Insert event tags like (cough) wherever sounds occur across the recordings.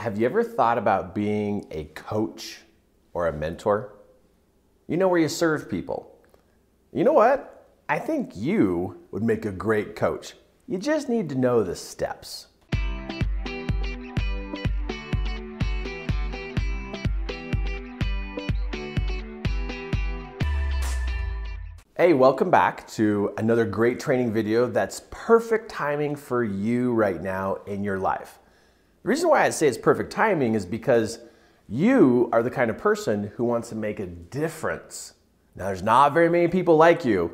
have you ever thought about being a coach or a mentor? You know where you serve people. You know what? I think you would make a great coach. You just need to know the steps. Hey, welcome back to another great training video that's perfect timing for you right now in your life. The reason why I say it's perfect timing is because you are the kind of person who wants to make a difference. Now, there's not very many people like you,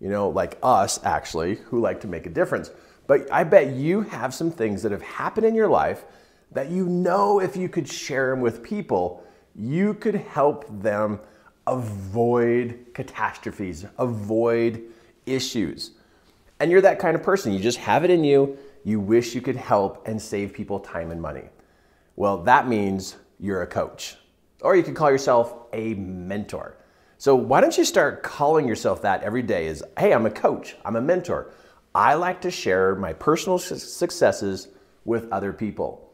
you know, like us actually, who like to make a difference. But I bet you have some things that have happened in your life that you know if you could share them with people, you could help them avoid catastrophes, avoid issues. And you're that kind of person. You just have it in you. You wish you could help and save people time and money. Well, that means you're a coach. Or you could call yourself a mentor. So why don't you start calling yourself that every day is, hey, I'm a coach, I'm a mentor. I like to share my personal successes with other people.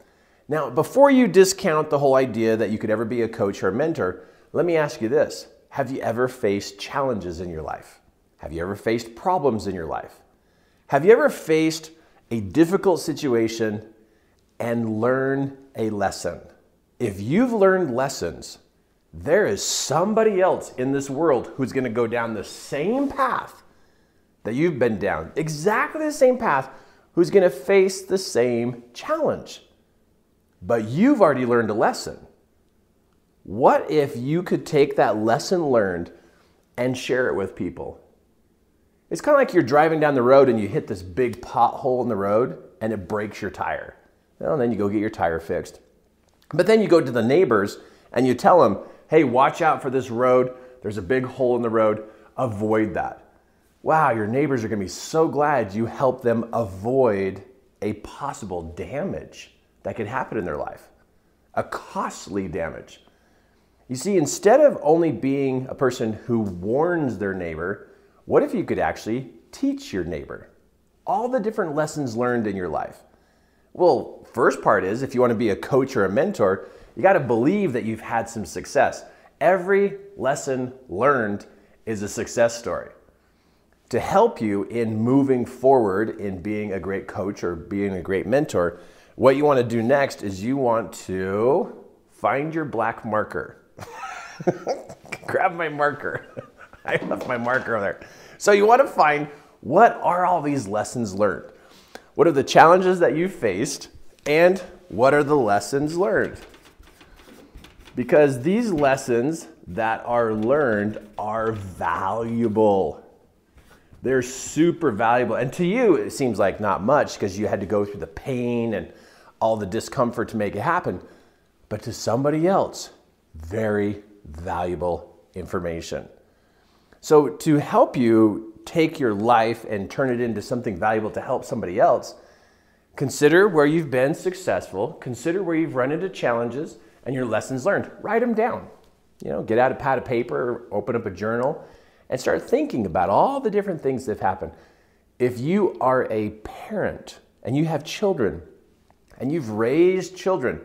Now, before you discount the whole idea that you could ever be a coach or a mentor, let me ask you this Have you ever faced challenges in your life? Have you ever faced problems in your life? Have you ever faced a difficult situation and learn a lesson? If you've learned lessons, there is somebody else in this world who's going to go down the same path that you've been down, exactly the same path, who's going to face the same challenge. But you've already learned a lesson. What if you could take that lesson learned and share it with people? It's kind of like you're driving down the road and you hit this big pothole in the road and it breaks your tire. Well, then you go get your tire fixed. But then you go to the neighbors and you tell them, hey, watch out for this road. There's a big hole in the road. Avoid that. Wow, your neighbors are going to be so glad you helped them avoid a possible damage that could happen in their life, a costly damage. You see, instead of only being a person who warns their neighbor, what if you could actually teach your neighbor all the different lessons learned in your life? Well, first part is if you want to be a coach or a mentor, you got to believe that you've had some success. Every lesson learned is a success story. To help you in moving forward in being a great coach or being a great mentor, what you want to do next is you want to find your black marker. (laughs) Grab my marker. (laughs) (laughs) I left my marker there. So you want to find what are all these lessons learned? What are the challenges that you faced? And what are the lessons learned? Because these lessons that are learned are valuable. They're super valuable. And to you, it seems like not much because you had to go through the pain and all the discomfort to make it happen. But to somebody else, very valuable information. So, to help you take your life and turn it into something valuable to help somebody else, consider where you've been successful, consider where you've run into challenges and your lessons learned. Write them down. You know, get out a pad of paper, open up a journal, and start thinking about all the different things that have happened. If you are a parent and you have children and you've raised children,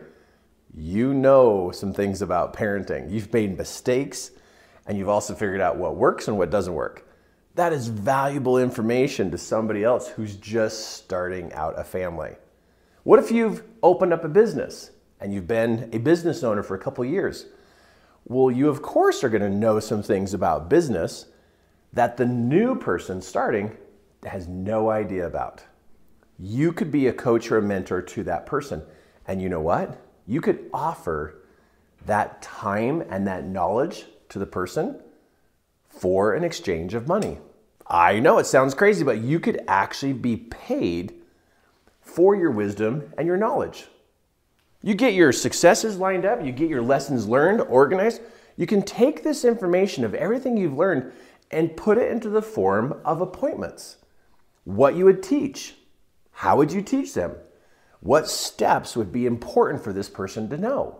you know some things about parenting. You've made mistakes and you've also figured out what works and what doesn't work. That is valuable information to somebody else who's just starting out a family. What if you've opened up a business and you've been a business owner for a couple years? Well, you of course are going to know some things about business that the new person starting has no idea about. You could be a coach or a mentor to that person. And you know what? you could offer that time and that knowledge to the person for an exchange of money. I know it sounds crazy, but you could actually be paid for your wisdom and your knowledge. You get your successes lined up, you get your lessons learned, organized. You can take this information of everything you've learned and put it into the form of appointments. What you would teach. How would you teach them? What steps would be important for this person to know?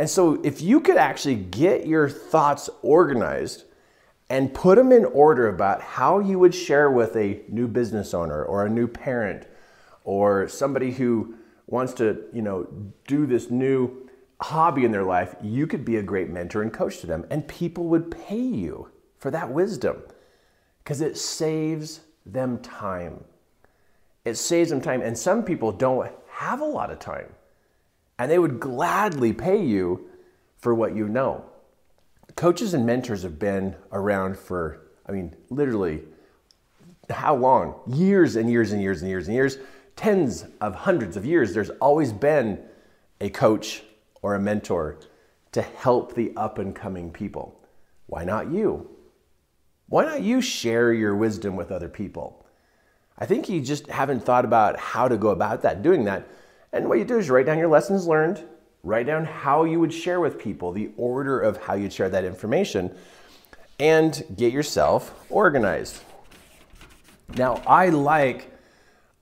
And so, if you could actually get your thoughts organized and put them in order about how you would share with a new business owner or a new parent or somebody who wants to, you know, do this new hobby in their life, you could be a great mentor and coach to them. And people would pay you for that wisdom because it saves them time. It saves them time. And some people don't have a lot of time. And they would gladly pay you for what you know. Coaches and mentors have been around for, I mean, literally, how long? Years and years and years and years and years. Tens of hundreds of years. There's always been a coach or a mentor to help the up and coming people. Why not you? Why not you share your wisdom with other people? I think you just haven't thought about how to go about that, doing that. And what you do is you write down your lessons learned, write down how you would share with people, the order of how you'd share that information, and get yourself organized. Now, I like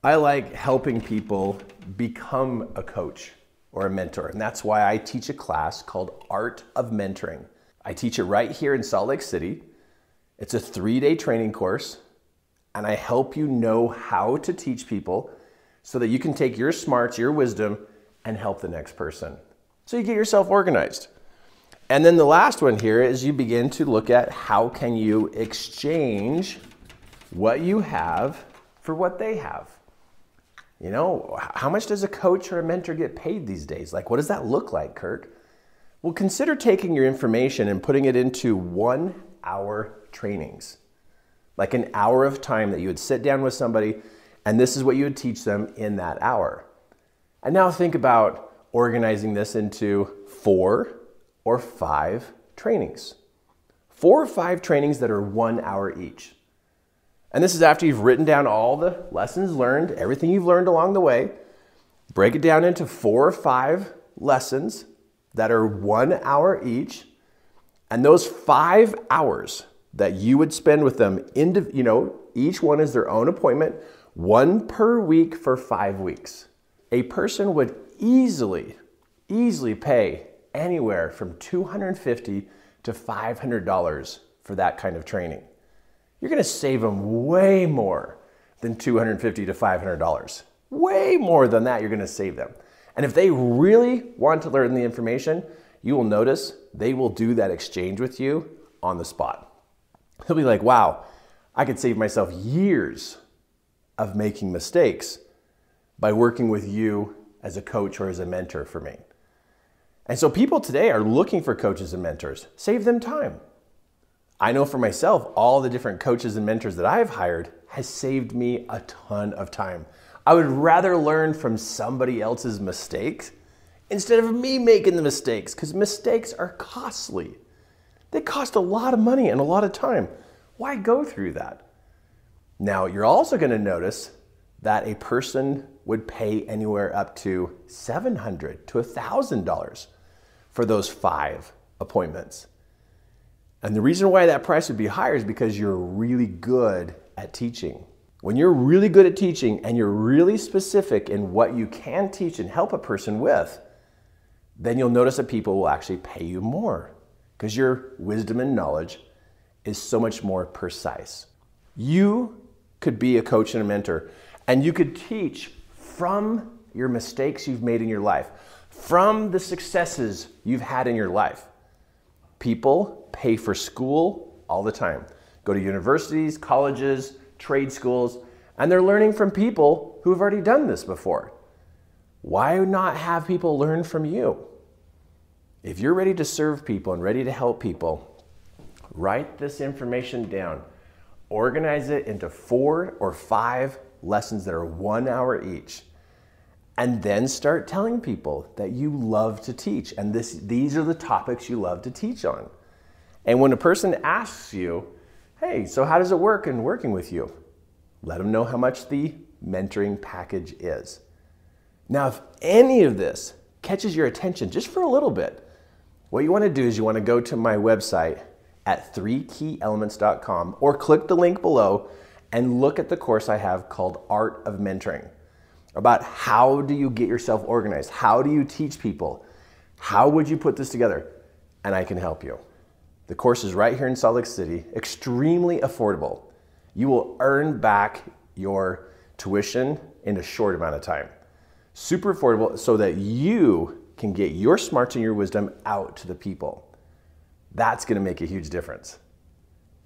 I like helping people become a coach or a mentor. And that's why I teach a class called Art of Mentoring. I teach it right here in Salt Lake City. It's a three day training course, and I help you know how to teach people so that you can take your smarts, your wisdom, and help the next person. So you get yourself organized. And then the last one here is you begin to look at how can you exchange what you have for what they have. You know, how much does a coach or a mentor get paid these days? Like, what does that look like, Kirk? Well, consider taking your information and putting it into one hour trainings, like an hour of time that you would sit down with somebody, and this is what you would teach them in that hour. And now think about organizing this into four or five trainings. Four or five trainings that are one hour each. And this is after you've written down all the lessons learned, everything you've learned along the way. Break it down into four or five lessons that are one hour each. And those five hours that you would spend with them, you know, each one is their own appointment, one per week for five weeks. A person would easily, easily pay anywhere from 250 to $500 for that kind of training you're going to save them way more than 250 to $500. Way more than that, you're going to save them. And if they really want to learn the information, you will notice they will do that exchange with you on the spot. They'll be like, wow, I could save myself years of making mistakes by working with you as a coach or as a mentor for me. And so people today are looking for coaches and mentors. Save them time. I know for myself, all the different coaches and mentors that I've hired has saved me a ton of time. I would rather learn from somebody else's mistakes instead of me making the mistakes because mistakes are costly. They cost a lot of money and a lot of time. Why go through that? Now, you're also going to notice that a person would pay anywhere up to 700 to $1,000 for those five appointments. And the reason why that price would be higher is because you're really good at teaching. When you're really good at teaching and you're really specific in what you can teach and help a person with, then you'll notice that people will actually pay you more because your wisdom and knowledge is so much more precise. You could be a coach and a mentor, and you could teach from your mistakes you've made in your life, from the successes you've had in your life. People pay for school all the time. Go to universities, colleges, trade schools, and they're learning from people who have already done this before. Why not have people learn from you? If you're ready to serve people and ready to help people, write this information down. Organize it into four or five lessons that are one hour each and then start telling people that you love to teach and this, these are the topics you love to teach on. And when a person asks you, hey, so how does it work in working with you? Let them know how much the mentoring package is. Now, if any of this catches your attention just for a little bit, what you want to do is you want to go to my website at 3keyelements.com or click the link below and look at the course I have called Art of Mentoring about how do you get yourself organized? How do you teach people? How would you put this together? And I can help you. The course is right here in Salt Lake City, extremely affordable. You will earn back your tuition in a short amount of time. super affordable so that you can get your smarts and your wisdom out to the people. That's gonna make a huge difference.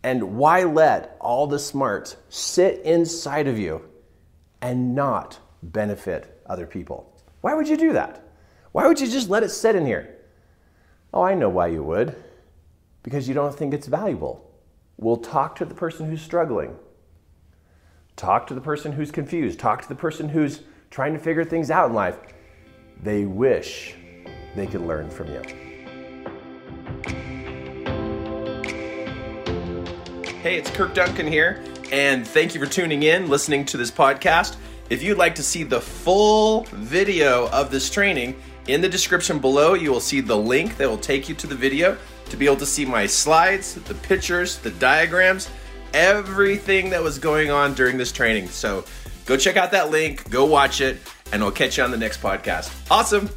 And why let all the smarts sit inside of you and not benefit other people? Why would you do that? Why would you just let it sit in here? Oh, I know why you would. Because you don't think it's valuable. We'll talk to the person who's struggling. Talk to the person who's confused. Talk to the person who's trying to figure things out in life. They wish they could learn from you. Hey, it's Kirk Duncan here, and thank you for tuning in, listening to this podcast. If you'd like to see the full video of this training, in the description below, you will see the link that will take you to the video to be able to see my slides, the pictures, the diagrams, everything that was going on during this training. So go check out that link, go watch it, and I'll catch you on the next podcast. Awesome.